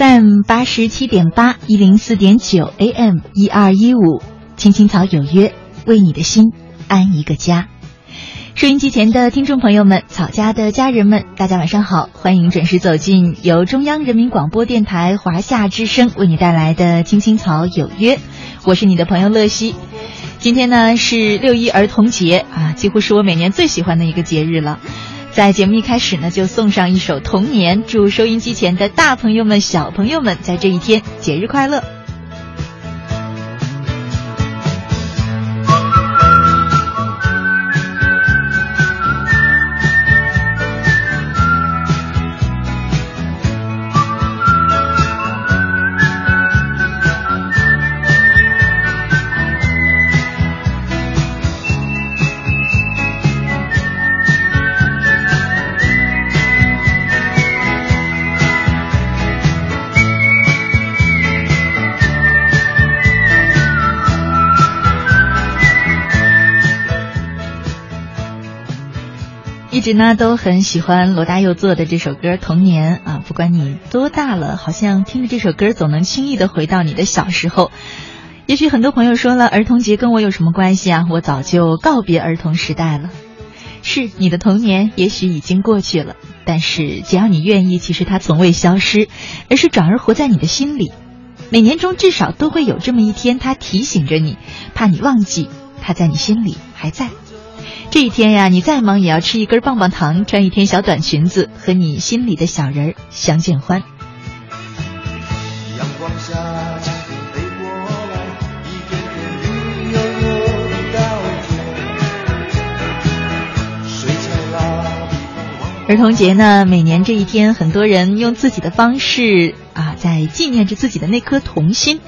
FM 八十七点八一零四点九 AM 一二一五，青青草有约，为你的心安一个家。收音机前的听众朋友们，草家的家人们，大家晚上好，欢迎准时走进由中央人民广播电台华夏之声为你带来的《青青草有约》，我是你的朋友乐西。今天呢是六一儿童节啊，几乎是我每年最喜欢的一个节日了。在节目一开始呢，就送上一首《童年》，祝收音机前的大朋友们、小朋友们在这一天节日快乐。直呢都很喜欢罗大佑做的这首歌《童年》啊，不管你多大了，好像听着这首歌总能轻易的回到你的小时候。也许很多朋友说了，儿童节跟我有什么关系啊？我早就告别儿童时代了。是你的童年也许已经过去了，但是只要你愿意，其实它从未消失，而是转而活在你的心里。每年中至少都会有这么一天，它提醒着你，怕你忘记，它在你心里还在。这一天呀，你再忙也要吃一根棒棒糖，穿一天小短裙子，和你心里的小人儿相见欢。儿童节呢，每年这一天，很多人用自己的方式啊，在纪念着自己的那颗童心。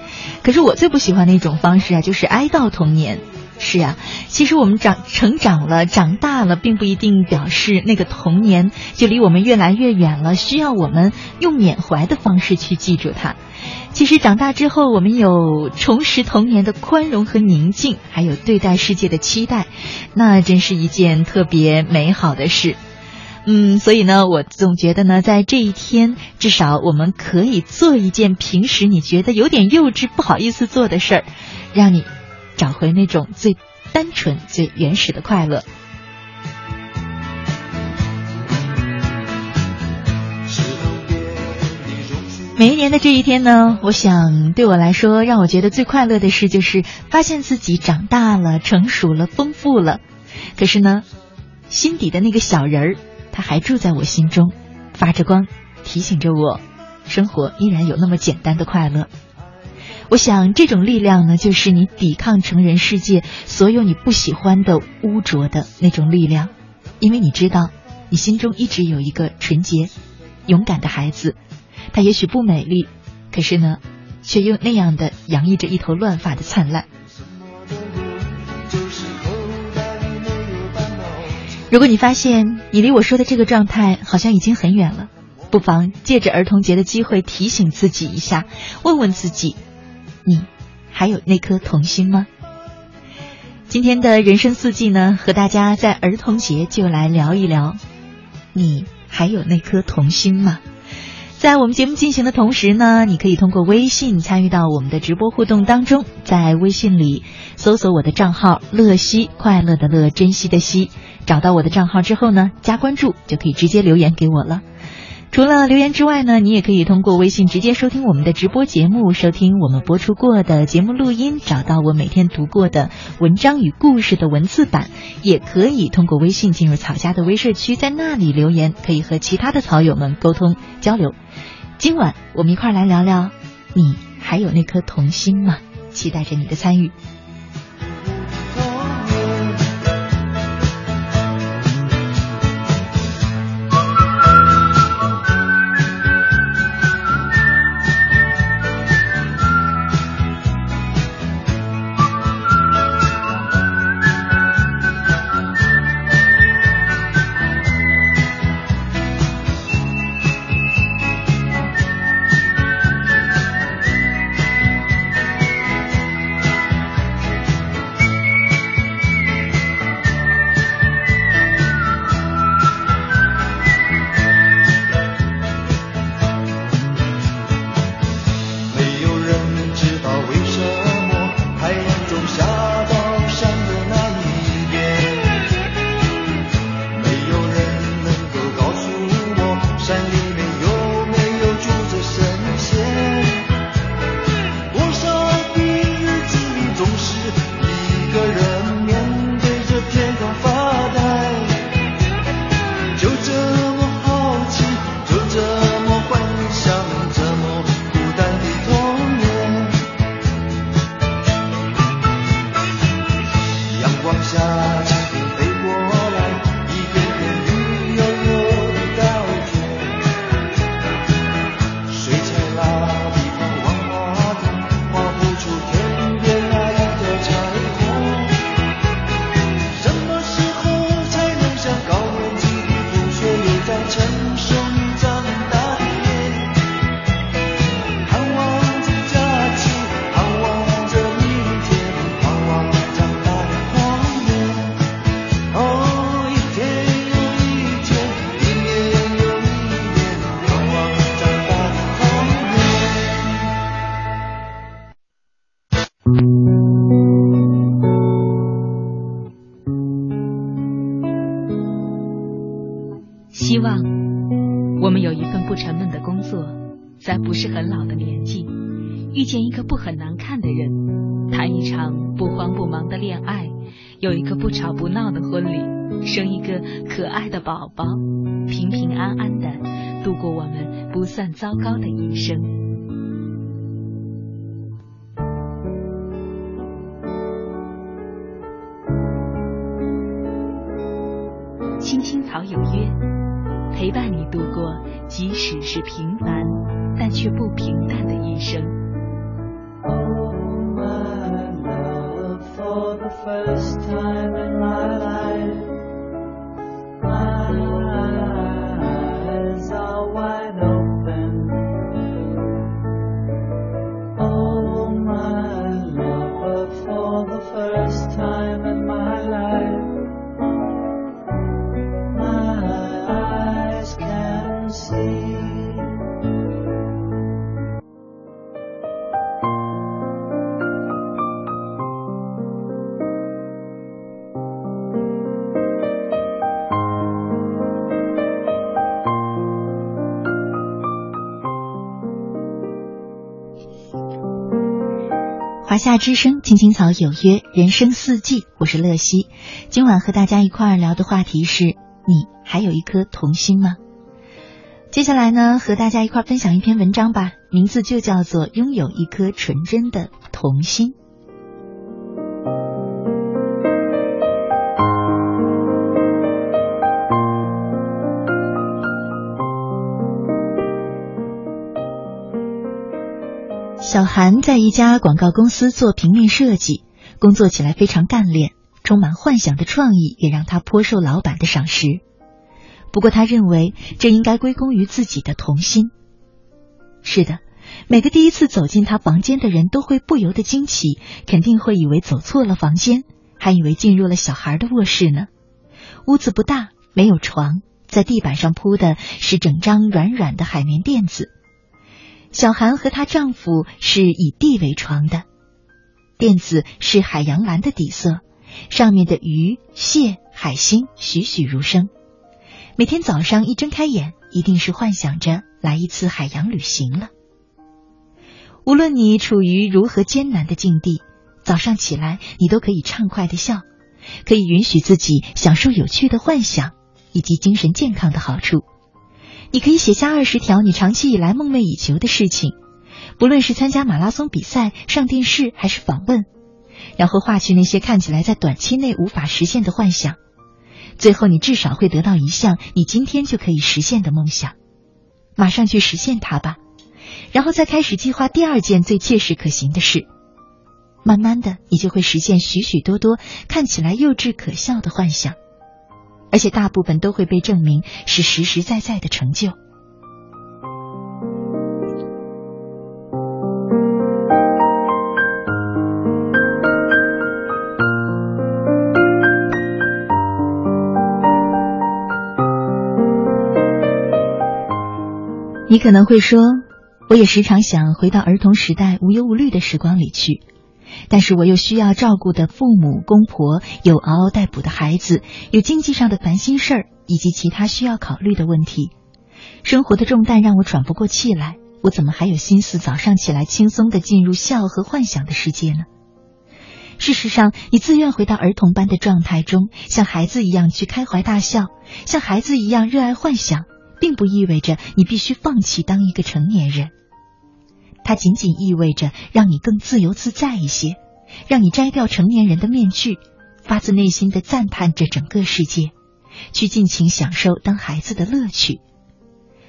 可是我最不喜欢的一种方式啊，就是哀悼童年。是啊，其实我们长成长了、长大了，并不一定表示那个童年就离我们越来越远了，需要我们用缅怀的方式去记住它。其实长大之后，我们有重拾童年的宽容和宁静，还有对待世界的期待，那真是一件特别美好的事。嗯，所以呢，我总觉得呢，在这一天，至少我们可以做一件平时你觉得有点幼稚、不好意思做的事儿，让你找回那种最单纯、最原始的快乐。每一年的这一天呢，我想对我来说，让我觉得最快乐的事就是发现自己长大了、成熟了、丰富了。可是呢，心底的那个小人儿，他还住在我心中，发着光，提醒着我，生活依然有那么简单的快乐。我想，这种力量呢，就是你抵抗成人世界所有你不喜欢的污浊的那种力量，因为你知道，你心中一直有一个纯洁、勇敢的孩子，他也许不美丽，可是呢，却又那样的洋溢着一头乱发的灿烂。如果你发现你离我说的这个状态好像已经很远了，不妨借着儿童节的机会提醒自己一下，问问自己，你还有那颗童心吗？今天的人生四季呢，和大家在儿童节就来聊一聊，你还有那颗童心吗？在我们节目进行的同时呢，你可以通过微信参与到我们的直播互动当中，在微信里搜索我的账号“乐西”，快乐的乐，珍惜的惜。找到我的账号之后呢，加关注就可以直接留言给我了。除了留言之外呢，你也可以通过微信直接收听我们的直播节目，收听我们播出过的节目录音，找到我每天读过的文章与故事的文字版，也可以通过微信进入草家的微社区，在那里留言，可以和其他的草友们沟通交流。今晚我们一块来聊聊，你还有那颗童心吗？期待着你的参与。算糟糕的一生。青青草有约，陪伴你度过，即使是平凡，但却不平淡的一生。华大之声，青青草有约，人生四季，我是乐西。今晚和大家一块儿聊的话题是：你还有一颗童心吗？接下来呢，和大家一块儿分享一篇文章吧，名字就叫做《拥有一颗纯真的童心》。小韩在一家广告公司做平面设计，工作起来非常干练，充满幻想的创意也让他颇受老板的赏识。不过，他认为这应该归功于自己的童心。是的，每个第一次走进他房间的人都会不由得惊奇，肯定会以为走错了房间，还以为进入了小孩的卧室呢。屋子不大，没有床，在地板上铺的是整张软软的海绵垫子。小韩和她丈夫是以地为床的，垫子是海洋蓝的底色，上面的鱼、蟹、海星栩栩如生。每天早上一睁开眼，一定是幻想着来一次海洋旅行了。无论你处于如何艰难的境地，早上起来你都可以畅快的笑，可以允许自己享受有趣的幻想以及精神健康的好处。你可以写下二十条你长期以来梦寐以求的事情，不论是参加马拉松比赛、上电视还是访问，然后划去那些看起来在短期内无法实现的幻想。最后，你至少会得到一项你今天就可以实现的梦想，马上去实现它吧，然后再开始计划第二件最切实可行的事。慢慢的，你就会实现许许多多看起来幼稚可笑的幻想。而且大部分都会被证明是实实在在的成就。你可能会说，我也时常想回到儿童时代无忧无虑的时光里去。但是我又需要照顾的父母、公婆，有嗷嗷待哺的孩子，有经济上的烦心事儿，以及其他需要考虑的问题。生活的重担让我喘不过气来，我怎么还有心思早上起来轻松的进入笑和幻想的世界呢？事实上，你自愿回到儿童般的状态中，像孩子一样去开怀大笑，像孩子一样热爱幻想，并不意味着你必须放弃当一个成年人。它仅仅意味着让你更自由自在一些，让你摘掉成年人的面具，发自内心的赞叹着整个世界，去尽情享受当孩子的乐趣。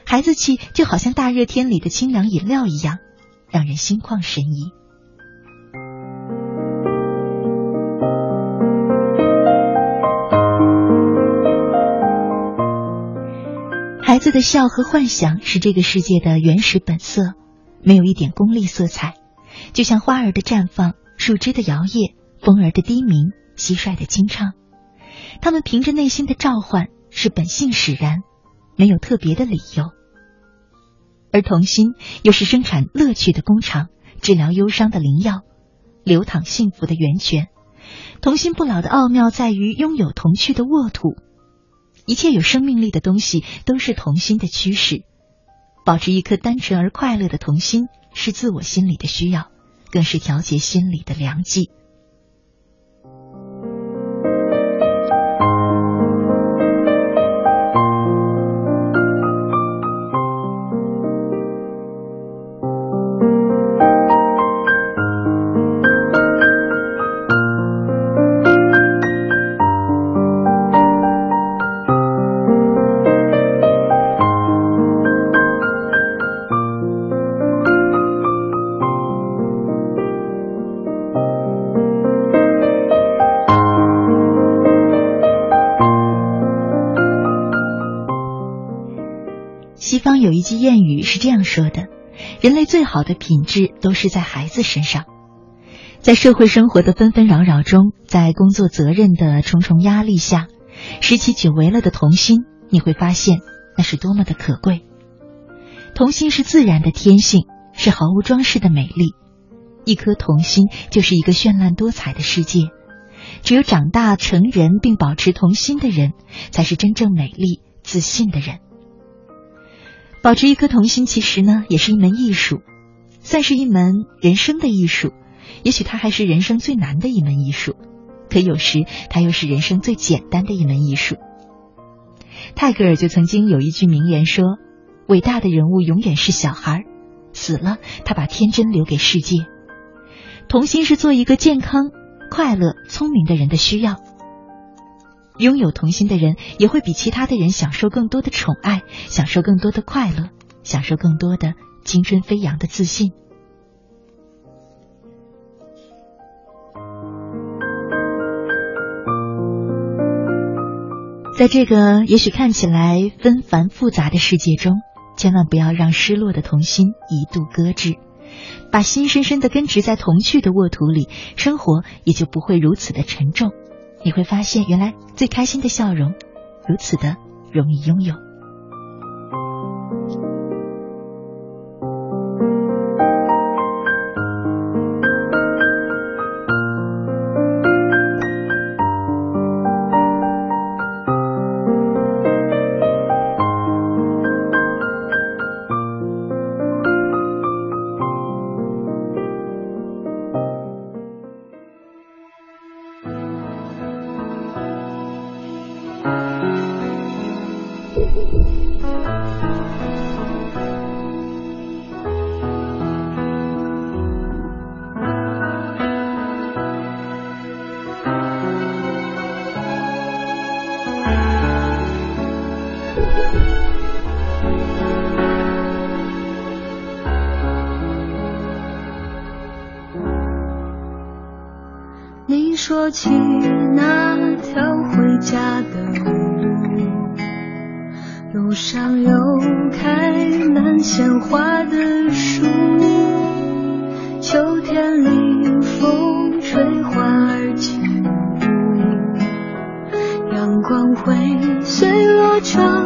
孩子气就好像大热天里的清凉饮料一样，让人心旷神怡。孩子的笑和幻想是这个世界的原始本色。没有一点功利色彩，就像花儿的绽放、树枝的摇曳、风儿的低鸣、蟋蟀的轻唱。他们凭着内心的召唤，是本性使然，没有特别的理由。而童心又是生产乐趣的工厂，治疗忧伤的灵药，流淌幸福的源泉。童心不老的奥妙在于拥有童趣的沃土。一切有生命力的东西都是童心的驱使。保持一颗单纯而快乐的童心，是自我心理的需要，更是调节心理的良剂计。谚语是这样说的：人类最好的品质都是在孩子身上。在社会生活的纷纷扰扰中，在工作责任的重重压力下，拾起久违了的童心，你会发现那是多么的可贵。童心是自然的天性，是毫无装饰的美丽。一颗童心就是一个绚烂多彩的世界。只有长大成人并保持童心的人，才是真正美丽自信的人。保持一颗童心，其实呢，也是一门艺术，算是一门人生的艺术。也许它还是人生最难的一门艺术，可有时它又是人生最简单的一门艺术。泰戈尔就曾经有一句名言说：“伟大的人物永远是小孩，死了他把天真留给世界。”童心是做一个健康、快乐、聪明的人的需要。拥有童心的人，也会比其他的人享受更多的宠爱，享受更多的快乐，享受更多的青春飞扬的自信。在这个也许看起来纷繁复杂的世界中，千万不要让失落的童心一度搁置，把心深深的根植在童趣的沃土里，生活也就不会如此的沉重。你会发现，原来最开心的笑容，如此的容易拥有。会碎落成。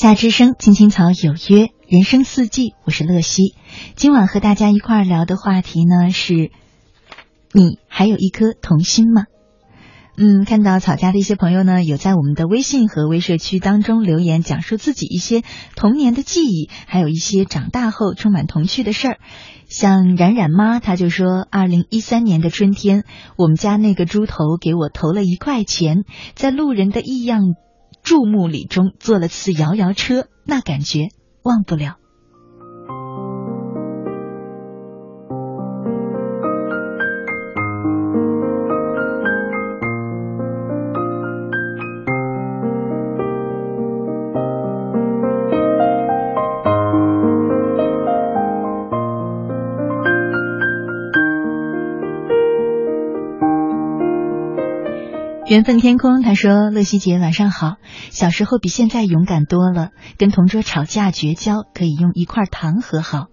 夏之声，青青草有约，人生四季，我是乐西。今晚和大家一块儿聊的话题呢是：你还有一颗童心吗？嗯，看到草家的一些朋友呢，有在我们的微信和微社区当中留言，讲述自己一些童年的记忆，还有一些长大后充满童趣的事儿。像冉冉妈，她就说，二零一三年的春天，我们家那个猪头给我投了一块钱，在路人的异样注目礼中坐了次摇摇车，那感觉忘不了。缘分天空，他说：“乐西姐晚上好。小时候比现在勇敢多了，跟同桌吵架绝交可以用一块糖和好，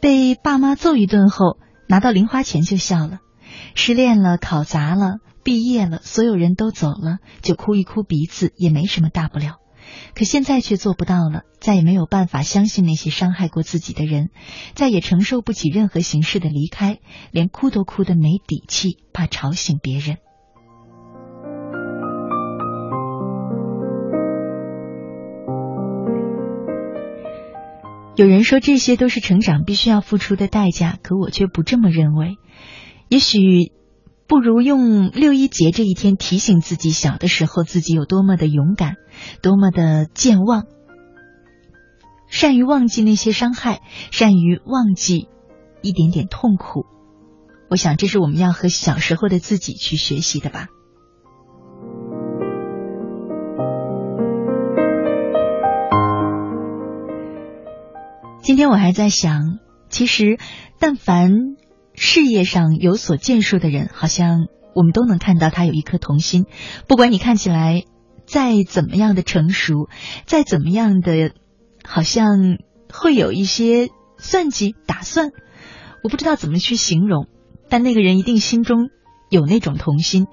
被爸妈揍一顿后拿到零花钱就笑了。失恋了，考砸了，毕业了，所有人都走了，就哭一哭鼻子也没什么大不了。可现在却做不到了，再也没有办法相信那些伤害过自己的人，再也承受不起任何形式的离开，连哭都哭得没底气，怕吵醒别人。有人说这些都是成长必须要付出的代价，可我却不这么认为。也许。不如用六一节这一天提醒自己，小的时候自己有多么的勇敢，多么的健忘，善于忘记那些伤害，善于忘记一点点痛苦。我想，这是我们要和小时候的自己去学习的吧。今天我还在想，其实，但凡。事业上有所建树的人，好像我们都能看到他有一颗童心。不管你看起来再怎么样的成熟，再怎么样的，好像会有一些算计、打算，我不知道怎么去形容。但那个人一定心中有那种童心，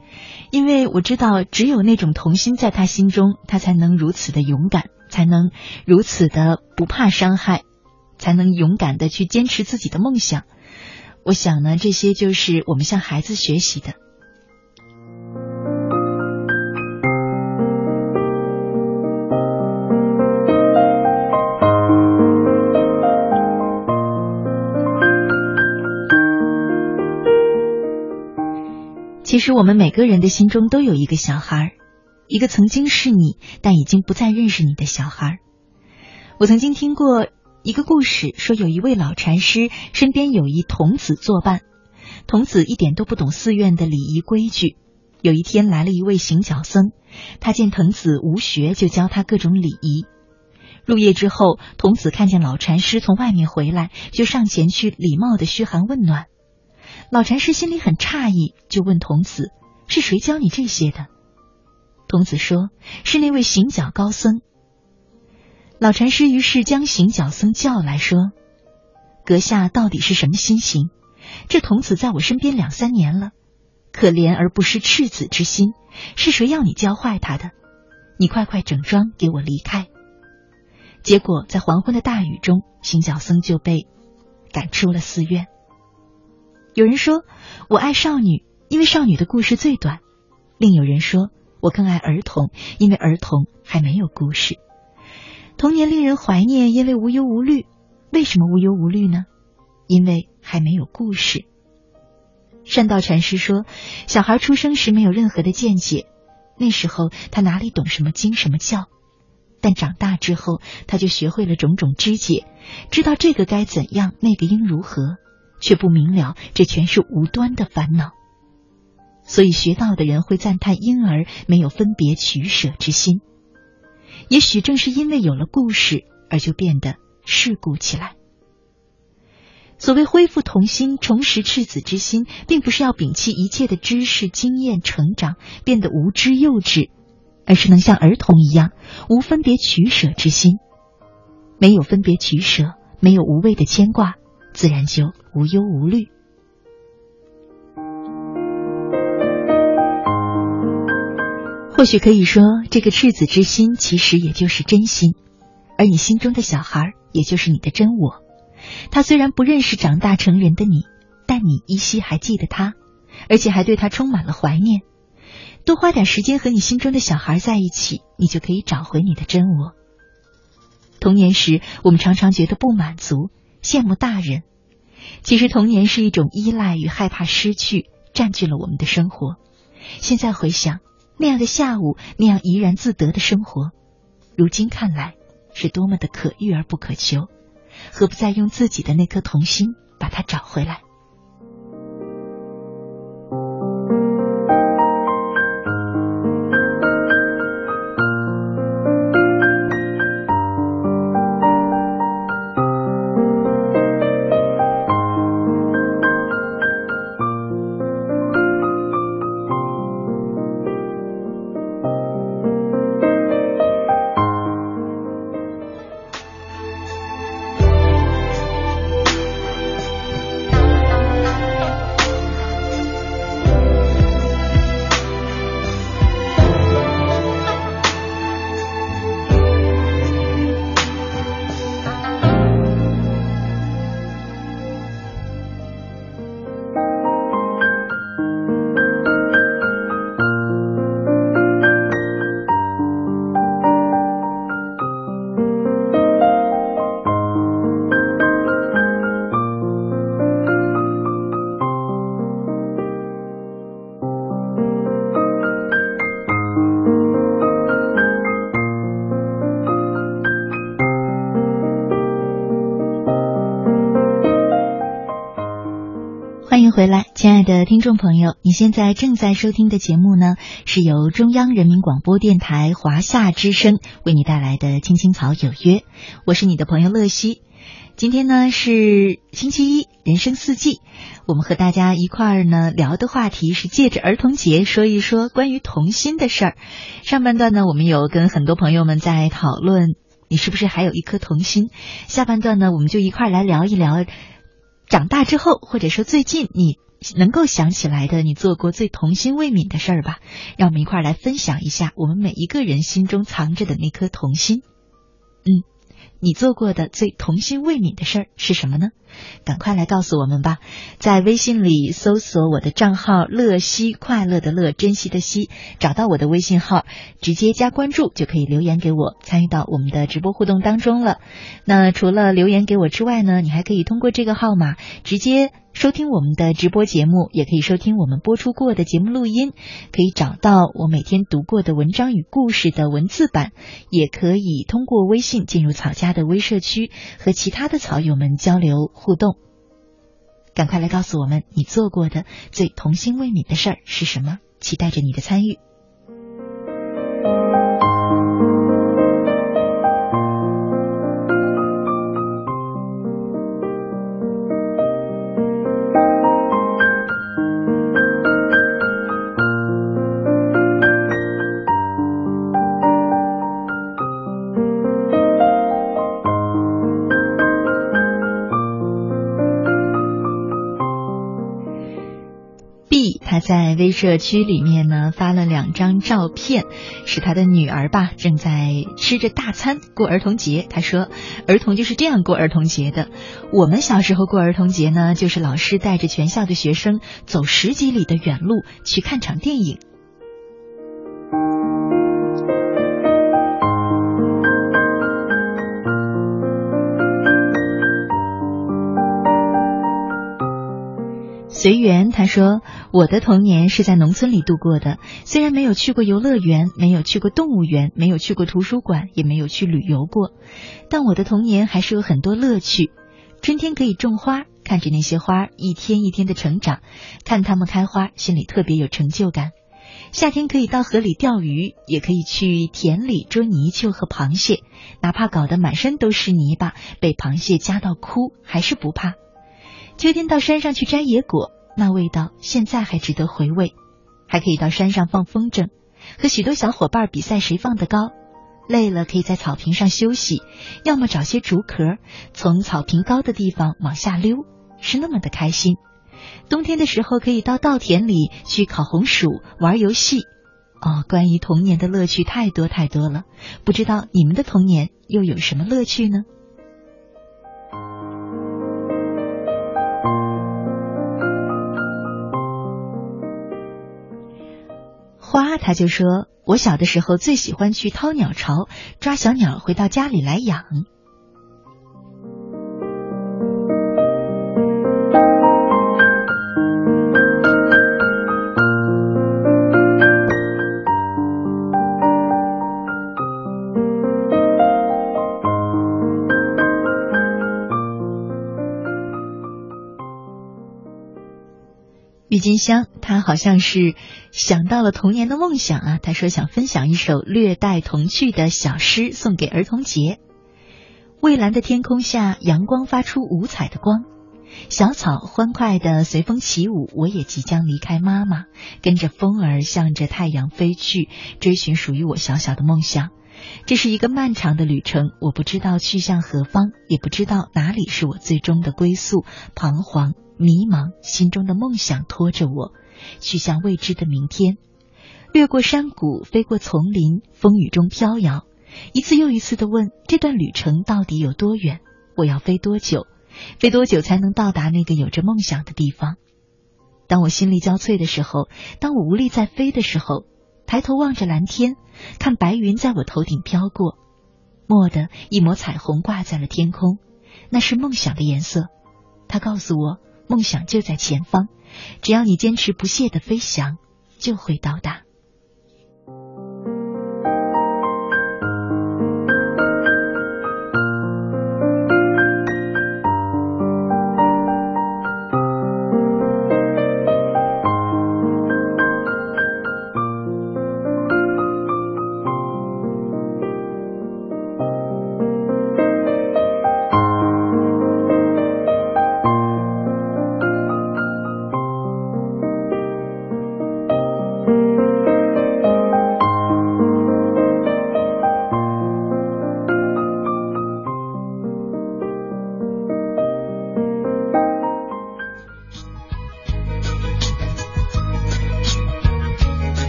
因为我知道，只有那种童心在他心中，他才能如此的勇敢，才能如此的不怕伤害，才能勇敢的去坚持自己的梦想。我想呢，这些就是我们向孩子学习的。其实，我们每个人的心中都有一个小孩一个曾经是你，但已经不再认识你的小孩我曾经听过。一个故事说，有一位老禅师身边有一童子作伴，童子一点都不懂寺院的礼仪规矩。有一天来了一位行脚僧，他见童子无学，就教他各种礼仪。入夜之后，童子看见老禅师从外面回来，就上前去礼貌的嘘寒问暖。老禅师心里很诧异，就问童子：“是谁教你这些的？”童子说：“是那位行脚高僧。”老禅师于是将行脚僧叫来说：“阁下到底是什么心情？这童子在我身边两三年了，可怜而不失赤子之心，是谁要你教坏他的？你快快整装给我离开。”结果在黄昏的大雨中，行脚僧就被赶出了寺院。有人说：“我爱少女，因为少女的故事最短；另有人说我更爱儿童，因为儿童还没有故事。”童年令人怀念，因为无忧无虑。为什么无忧无虑呢？因为还没有故事。善道禅师说，小孩出生时没有任何的见解，那时候他哪里懂什么经什么教？但长大之后，他就学会了种种知解，知道这个该怎样，那个应如何，却不明了这全是无端的烦恼。所以学道的人会赞叹婴儿没有分别取舍之心。也许正是因为有了故事，而就变得世故起来。所谓恢复童心、重拾赤子之心，并不是要摒弃一切的知识、经验、成长，变得无知幼稚，而是能像儿童一样，无分别取舍之心。没有分别取舍，没有无谓的牵挂，自然就无忧无虑。或许可以说，这个赤子之心其实也就是真心，而你心中的小孩也就是你的真我。他虽然不认识长大成人的你，但你依稀还记得他，而且还对他充满了怀念。多花点时间和你心中的小孩在一起，你就可以找回你的真我。童年时，我们常常觉得不满足，羡慕大人。其实，童年是一种依赖与害怕失去占据了我们的生活。现在回想。那样的下午，那样怡然自得的生活，如今看来是多么的可遇而不可求，何不再用自己的那颗童心把它找回来？亲爱的听众朋友，你现在正在收听的节目呢，是由中央人民广播电台华夏之声为你带来的《青青草有约》，我是你的朋友乐西。今天呢是星期一，人生四季，我们和大家一块儿呢聊的话题是借着儿童节说一说关于童心的事儿。上半段呢，我们有跟很多朋友们在讨论你是不是还有一颗童心，下半段呢，我们就一块儿来聊一聊。长大之后，或者说最近，你能够想起来的，你做过最童心未泯的事儿吧？让我们一块儿来分享一下，我们每一个人心中藏着的那颗童心。嗯，你做过的最童心未泯的事儿是什么呢？赶快来告诉我们吧！在微信里搜索我的账号“乐西快乐的乐珍惜的惜”，找到我的微信号，直接加关注就可以留言给我，参与到我们的直播互动当中了。那除了留言给我之外呢，你还可以通过这个号码直接。收听我们的直播节目，也可以收听我们播出过的节目录音，可以找到我每天读过的文章与故事的文字版，也可以通过微信进入草家的微社区，和其他的草友们交流互动。赶快来告诉我们，你做过的最童心未泯的事儿是什么？期待着你的参与。微社区里面呢，发了两张照片，是他的女儿吧，正在吃着大餐过儿童节。他说，儿童就是这样过儿童节的。我们小时候过儿童节呢，就是老师带着全校的学生走十几里的远路去看场电影。随缘，他说：“我的童年是在农村里度过的，虽然没有去过游乐园，没有去过动物园，没有去过图书馆，也没有去旅游过，但我的童年还是有很多乐趣。春天可以种花，看着那些花一天一天的成长，看它们开花，心里特别有成就感。夏天可以到河里钓鱼，也可以去田里捉泥鳅和螃蟹，哪怕搞得满身都是泥巴，被螃蟹夹到哭，还是不怕。”秋天到山上去摘野果，那味道现在还值得回味。还可以到山上放风筝，和许多小伙伴比赛谁放得高。累了可以在草坪上休息，要么找些竹壳，从草坪高的地方往下溜，是那么的开心。冬天的时候可以到稻田里去烤红薯、玩游戏。哦，关于童年的乐趣太多太多了，不知道你们的童年又有什么乐趣呢？花，他就说，我小的时候最喜欢去掏鸟巢，抓小鸟回到家里来养。郁金香，他好像是想到了童年的梦想啊。他说想分享一首略带童趣的小诗送给儿童节。蔚蓝的天空下，阳光发出五彩的光，小草欢快的随风起舞。我也即将离开妈妈，跟着风儿向着太阳飞去，追寻属于我小小的梦想。这是一个漫长的旅程，我不知道去向何方，也不知道哪里是我最终的归宿。彷徨。迷茫，心中的梦想拖着我，去向未知的明天。掠过山谷，飞过丛林，风雨中飘摇，一次又一次的问：这段旅程到底有多远？我要飞多久？飞多久才能到达那个有着梦想的地方？当我心力交瘁的时候，当我无力再飞的时候，抬头望着蓝天，看白云在我头顶飘过，蓦地一抹彩虹挂在了天空，那是梦想的颜色。他告诉我。梦想就在前方，只要你坚持不懈的飞翔，就会到达。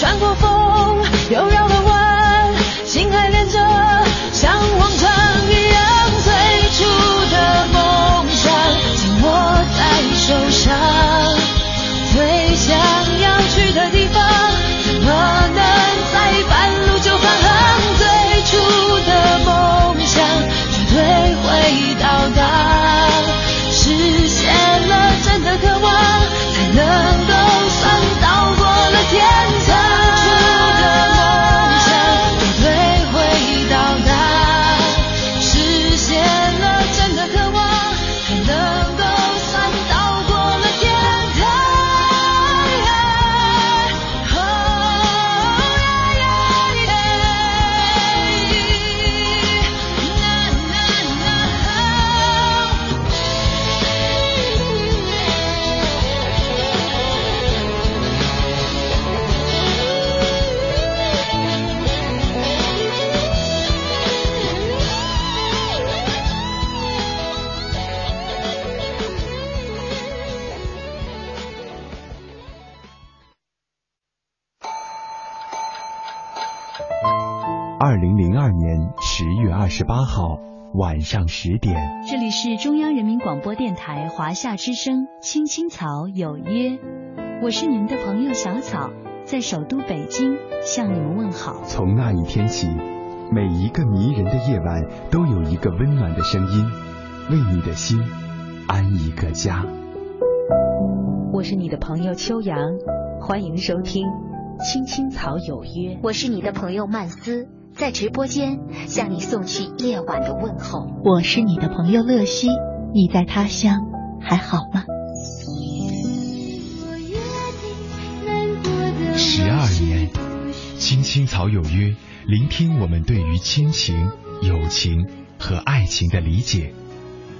穿过风又绕十八号晚上十点，这里是中央人民广播电台华夏之声《青青草有约》，我是你们的朋友小草，在首都北京向你们问好。从那一天起，每一个迷人的夜晚都有一个温暖的声音，为你的心安一个家。我是你的朋友秋阳，欢迎收听《青青草有约》。我是你的朋友曼斯。在直播间向你送去夜晚的问候。我是你的朋友乐西，你在他乡还好吗？十二年，青青草有约，聆听我们对于亲情、友情和爱情的理解，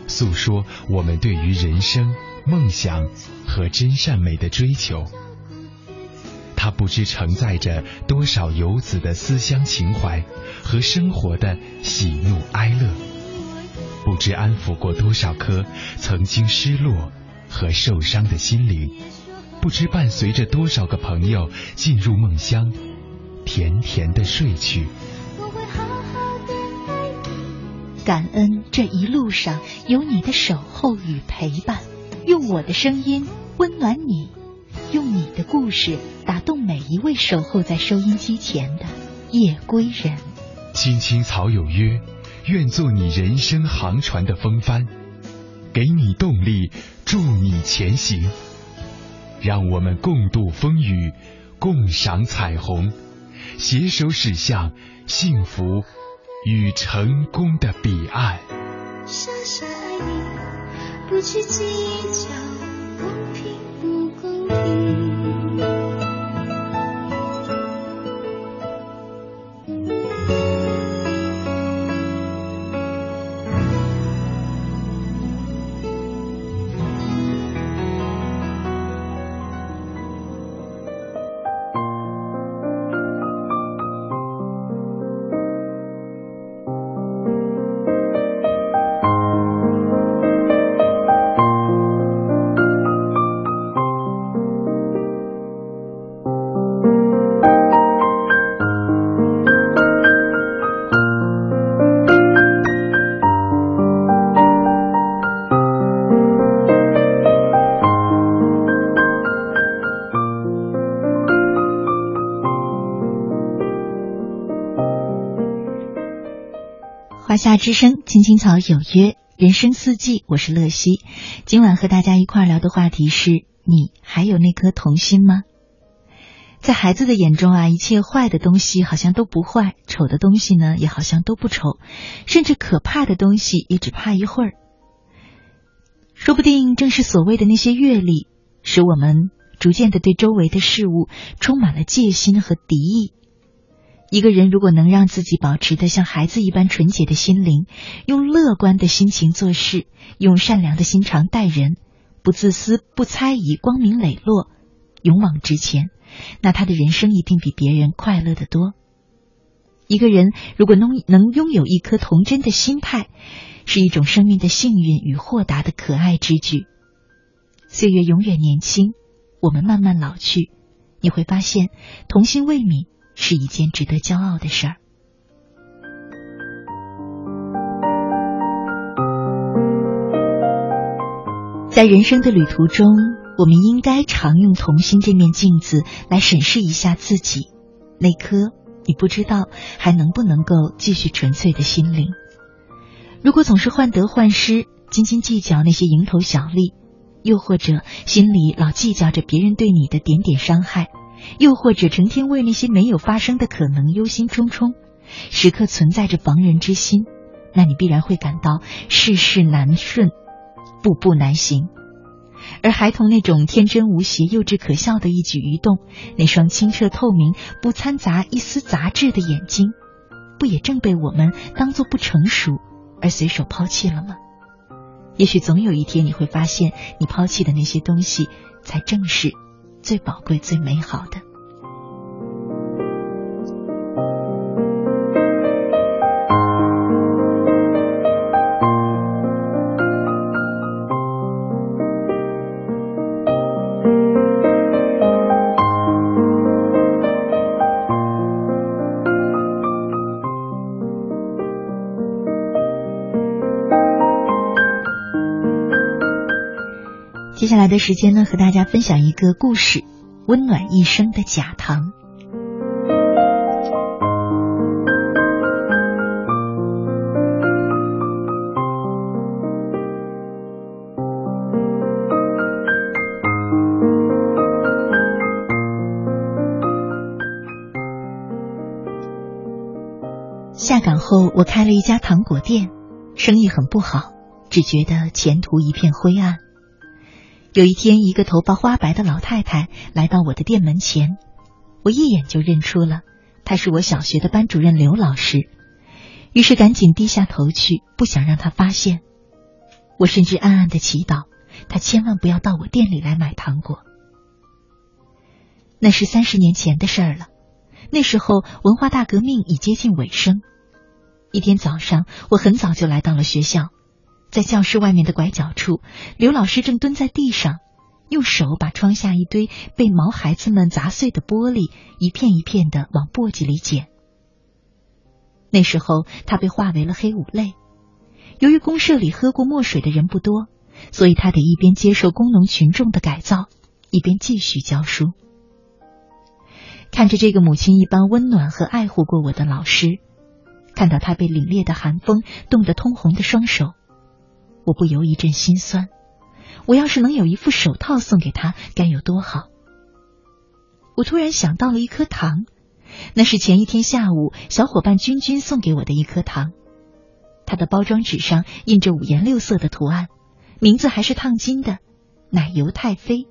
诉说我们对于人生、梦想和真善美的追求。它不知承载着多少游子的思乡情怀和生活的喜怒哀乐，不知安抚过多少颗曾经失落和受伤的心灵，不知伴随着多少个朋友进入梦乡，甜甜的睡去。感恩这一路上有你的守候与陪伴，用我的声音温暖你。用你的故事打动每一位守候在收音机前的夜归人。青青草有约，愿做你人生航船的风帆，给你动力，助你前行。让我们共度风雨，共赏彩虹，携手驶向幸福与成功的彼岸。傻傻爱你，不去计较。听。夏之声，青青草有约，人生四季，我是乐西。今晚和大家一块聊的话题是：你还有那颗童心吗？在孩子的眼中啊，一切坏的东西好像都不坏，丑的东西呢也好像都不丑，甚至可怕的东西也只怕一会儿。说不定正是所谓的那些阅历，使我们逐渐的对周围的事物充满了戒心和敌意。一个人如果能让自己保持的像孩子一般纯洁的心灵，用乐观的心情做事，用善良的心肠待人，不自私、不猜疑，光明磊落，勇往直前，那他的人生一定比别人快乐的多。一个人如果能能拥有一颗童真的心态，是一种生命的幸运与豁达的可爱之举。岁月永远年轻，我们慢慢老去，你会发现童心未泯。是一件值得骄傲的事儿。在人生的旅途中，我们应该常用童心这面镜子来审视一下自己那颗你不知道还能不能够继续纯粹的心灵。如果总是患得患失，斤斤计较那些蝇头小利，又或者心里老计较着别人对你的点点伤害。又或者成天为那些没有发生的可能忧心忡忡，时刻存在着防人之心，那你必然会感到事事难顺，步步难行。而孩童那种天真无邪、幼稚可笑的一举一动，那双清澈透明、不掺杂一丝杂质的眼睛，不也正被我们当作不成熟而随手抛弃了吗？也许总有一天你会发现，你抛弃的那些东西，才正是。最宝贵、最美好的。下来的时间呢，和大家分享一个故事，温暖一生的假糖。下岗后，我开了一家糖果店，生意很不好，只觉得前途一片灰暗。有一天，一个头发花白的老太太来到我的店门前，我一眼就认出了，她是我小学的班主任刘老师，于是赶紧低下头去，不想让她发现。我甚至暗暗的祈祷，她千万不要到我店里来买糖果。那是三十年前的事儿了。那时候，文化大革命已接近尾声。一天早上，我很早就来到了学校，在教室外面的拐角处，刘老师正蹲在地上，用手把窗下一堆被毛孩子们砸碎的玻璃一片一片的往簸箕里捡。那时候，他被划为了黑五类。由于公社里喝过墨水的人不多，所以他得一边接受工农群众的改造，一边继续教书。看着这个母亲一般温暖和爱护过我的老师，看到他被凛冽的寒风冻得通红的双手，我不由一阵心酸。我要是能有一副手套送给他，该有多好！我突然想到了一颗糖，那是前一天下午小伙伴君君送给我的一颗糖，它的包装纸上印着五颜六色的图案，名字还是烫金的——奶油太妃。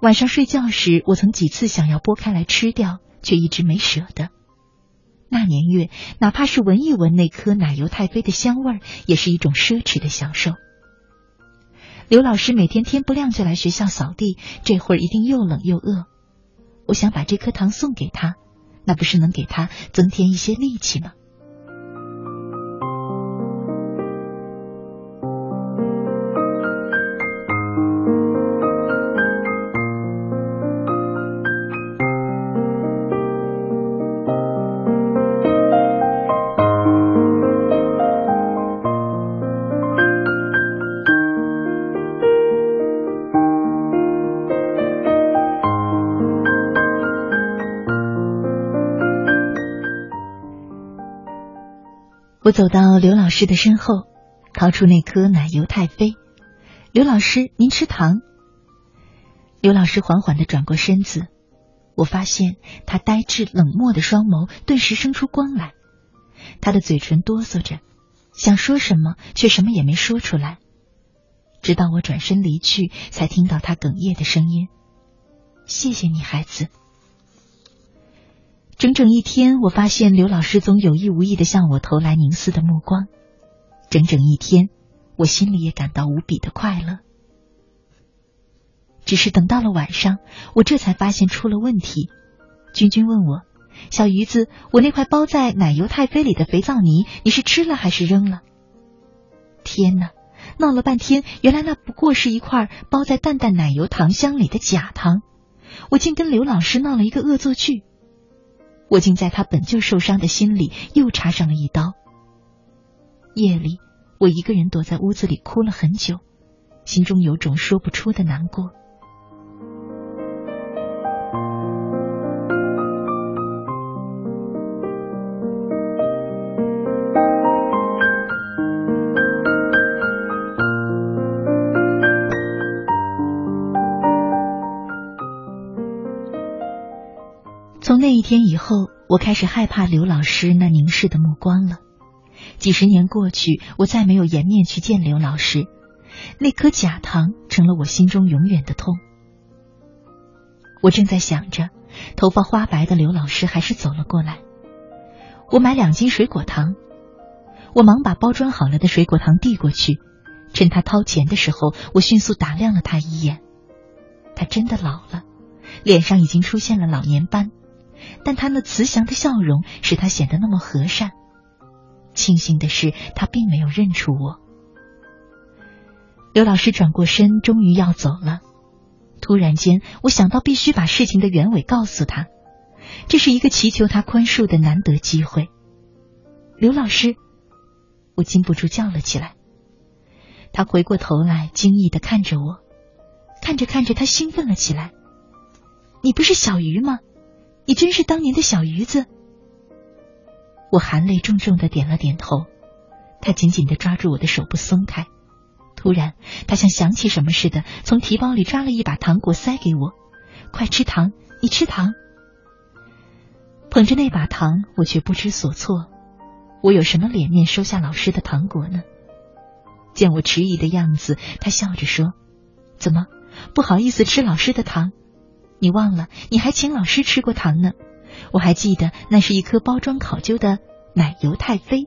晚上睡觉时，我曾几次想要剥开来吃掉，却一直没舍得。那年月，哪怕是闻一闻那颗奶油太妃的香味儿，也是一种奢侈的享受。刘老师每天天不亮就来学校扫地，这会儿一定又冷又饿。我想把这颗糖送给他，那不是能给他增添一些力气吗？我走到刘老师的身后，掏出那颗奶油太妃。刘老师，您吃糖。刘老师缓缓的转过身子，我发现他呆滞冷漠的双眸顿时生出光来，他的嘴唇哆嗦着，想说什么却什么也没说出来。直到我转身离去，才听到他哽咽的声音：“谢谢你，孩子。”整整一天，我发现刘老师总有意无意的向我投来凝视的目光。整整一天，我心里也感到无比的快乐。只是等到了晚上，我这才发现出了问题。君君问我：“小鱼子，我那块包在奶油太妃里的肥皂泥，你是吃了还是扔了？”天哪！闹了半天，原来那不过是一块包在淡淡奶油糖香里的假糖。我竟跟刘老师闹了一个恶作剧。我竟在他本就受伤的心里又插上了一刀。夜里，我一个人躲在屋子里哭了很久，心中有种说不出的难过。一天以后，我开始害怕刘老师那凝视的目光了。几十年过去，我再没有颜面去见刘老师，那颗假糖成了我心中永远的痛。我正在想着，头发花白的刘老师还是走了过来。我买两斤水果糖，我忙把包装好了的水果糖递过去，趁他掏钱的时候，我迅速打量了他一眼。他真的老了，脸上已经出现了老年斑。但他那慈祥的笑容使他显得那么和善。庆幸的是，他并没有认出我。刘老师转过身，终于要走了。突然间，我想到必须把事情的原委告诉他，这是一个祈求他宽恕的难得机会。刘老师，我禁不住叫了起来。他回过头来，惊异的看着我，看着看着，他兴奋了起来：“你不是小鱼吗？”你真是当年的小鱼子。我含泪重重的点了点头，他紧紧的抓住我的手不松开。突然，他像想起什么似的，从提包里抓了一把糖果塞给我：“快吃糖，你吃糖。”捧着那把糖，我却不知所措。我有什么脸面收下老师的糖果呢？见我迟疑的样子，他笑着说：“怎么不好意思吃老师的糖？你忘了你还请老师吃过糖呢？我还记得那是一颗包装考究的奶油太妃。”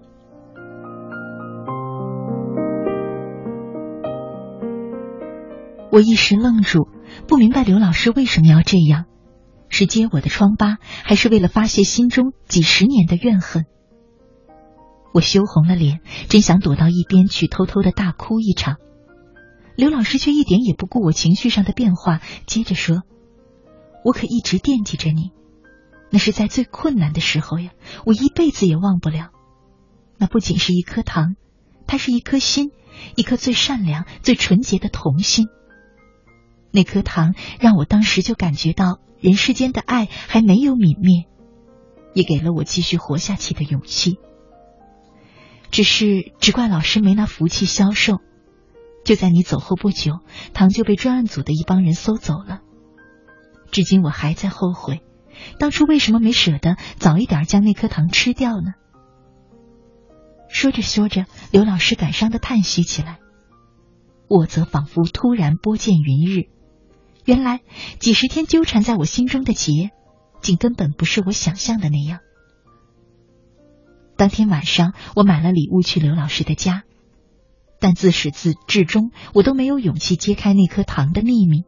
我一时愣住，不明白刘老师为什么要这样，是揭我的疮疤，还是为了发泄心中几十年的怨恨？我羞红了脸，真想躲到一边去偷偷的大哭一场。刘老师却一点也不顾我情绪上的变化，接着说：“我可一直惦记着你，那是在最困难的时候呀，我一辈子也忘不了。那不仅是一颗糖，它是一颗心，一颗最善良、最纯洁的童心。那颗糖让我当时就感觉到人世间的爱还没有泯灭，也给了我继续活下去的勇气。”只是只怪老师没那福气消受，就在你走后不久，糖就被专案组的一帮人搜走了。至今我还在后悔，当初为什么没舍得早一点将那颗糖吃掉呢？说着说着，刘老师感伤的叹息起来，我则仿佛突然拨见云日，原来几十天纠缠在我心中的结，竟根本不是我想象的那样。当天晚上，我买了礼物去刘老师的家，但自始至至终，我都没有勇气揭开那颗糖的秘密。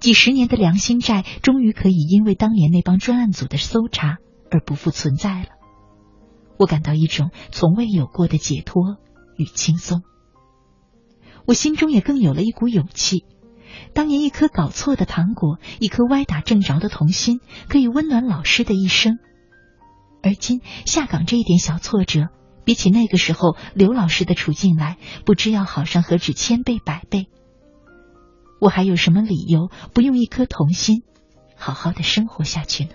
几十年的良心债，终于可以因为当年那帮专案组的搜查而不复存在了。我感到一种从未有过的解脱与轻松。我心中也更有了一股勇气。当年一颗搞错的糖果，一颗歪打正着的童心，可以温暖老师的一生。而今下岗这一点小挫折，比起那个时候刘老师的处境来，不知要好上何止千倍百倍。我还有什么理由不用一颗童心，好好的生活下去呢？